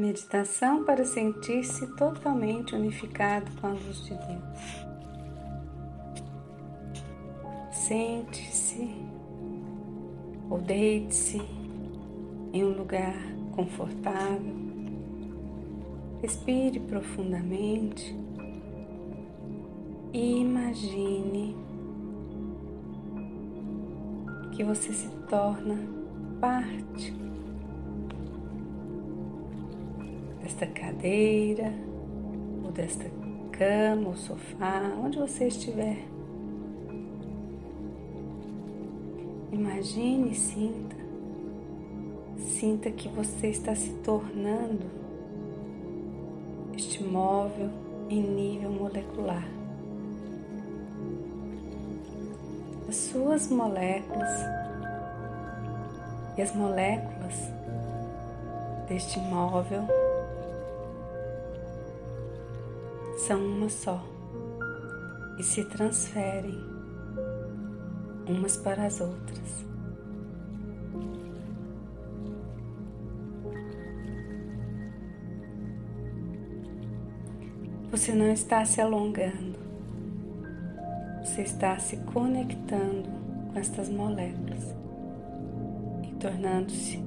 Meditação para sentir-se totalmente unificado com a luz de Deus. Sente-se ou deite-se em um lugar confortável. Respire profundamente e imagine que você se torna parte desta cadeira, ou desta cama, ou sofá, onde você estiver. Imagine e sinta, sinta que você está se tornando este móvel em nível molecular. As suas moléculas e as moléculas deste móvel são uma só e se transferem umas para as outras. Você não está se alongando, você está se conectando com estas moléculas e tornando-se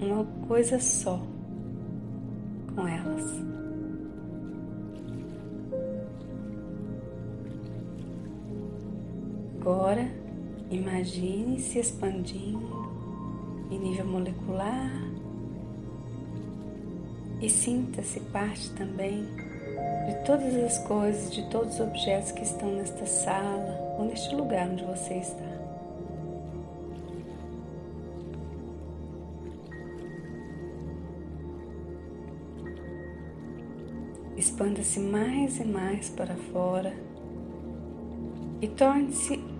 uma coisa só com elas. Agora, imagine se expandindo em nível molecular e sinta-se parte também de todas as coisas, de todos os objetos que estão nesta sala ou neste lugar onde você está. Expanda-se mais e mais para fora e torne-se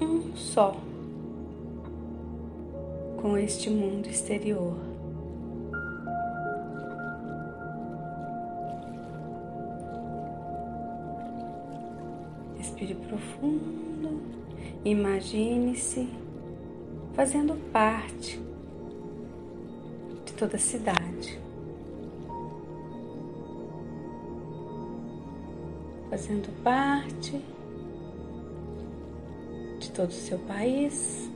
um só com este mundo exterior. Respire profundo, imagine-se fazendo parte de toda a cidade. Fazendo parte todo o seu país.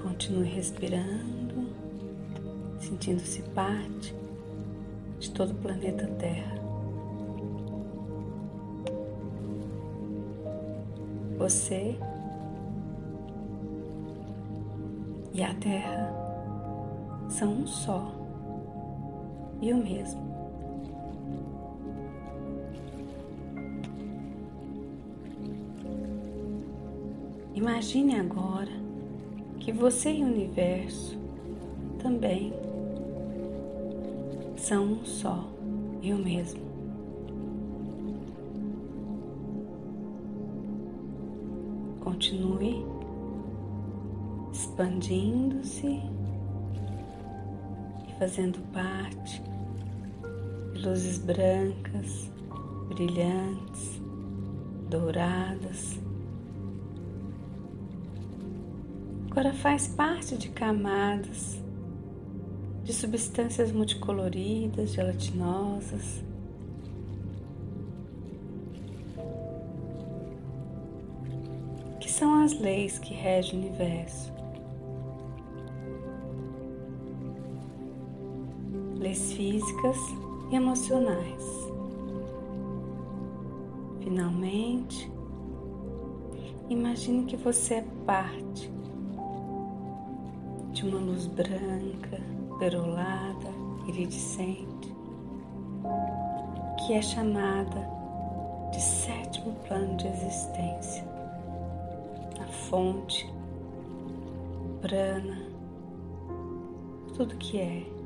Continue respirando, sentindo-se parte de todo o planeta Terra. Você e a Terra são um só e o mesmo. Imagine agora que você e o universo também são um só e o mesmo. Continue expandindo-se fazendo parte de luzes brancas, brilhantes, douradas. Agora faz parte de camadas de substâncias multicoloridas, gelatinosas. Que são as leis que regem o universo. Físicas e emocionais. Finalmente, imagine que você é parte de uma luz branca, perolada, iridescente, que é chamada de sétimo plano de existência, a fonte, prana, tudo que é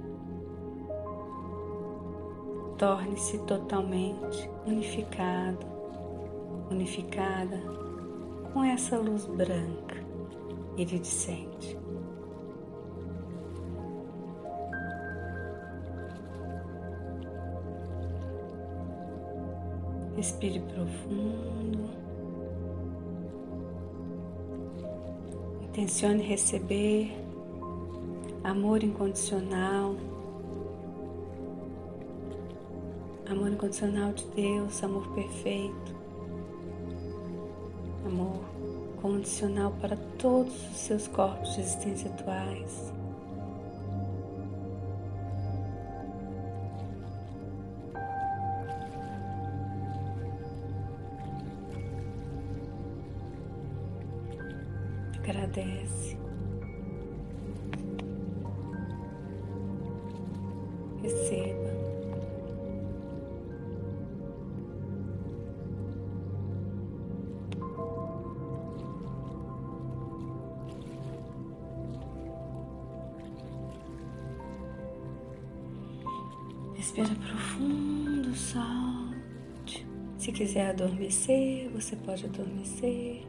torne-se totalmente unificado, unificada com essa luz branca iridescente. Respire profundo. Intencione receber amor incondicional. Amor incondicional de Deus, amor perfeito. Amor condicional para todos os seus corpos de existência atuais. Agradece. Receba. Respira profundo, solte. Se quiser adormecer, você pode adormecer.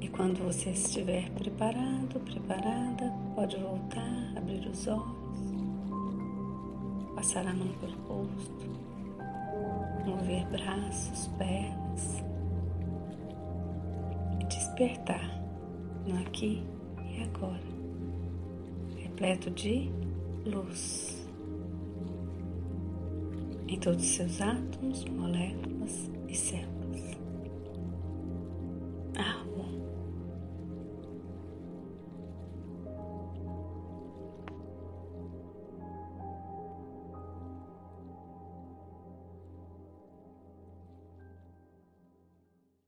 E quando você estiver preparado, preparada, pode voltar, abrir os olhos, passar a mão pelo rosto, mover braços, pernas e despertar no aqui e agora, repleto de luz em todos os seus átomos, moléculas e células.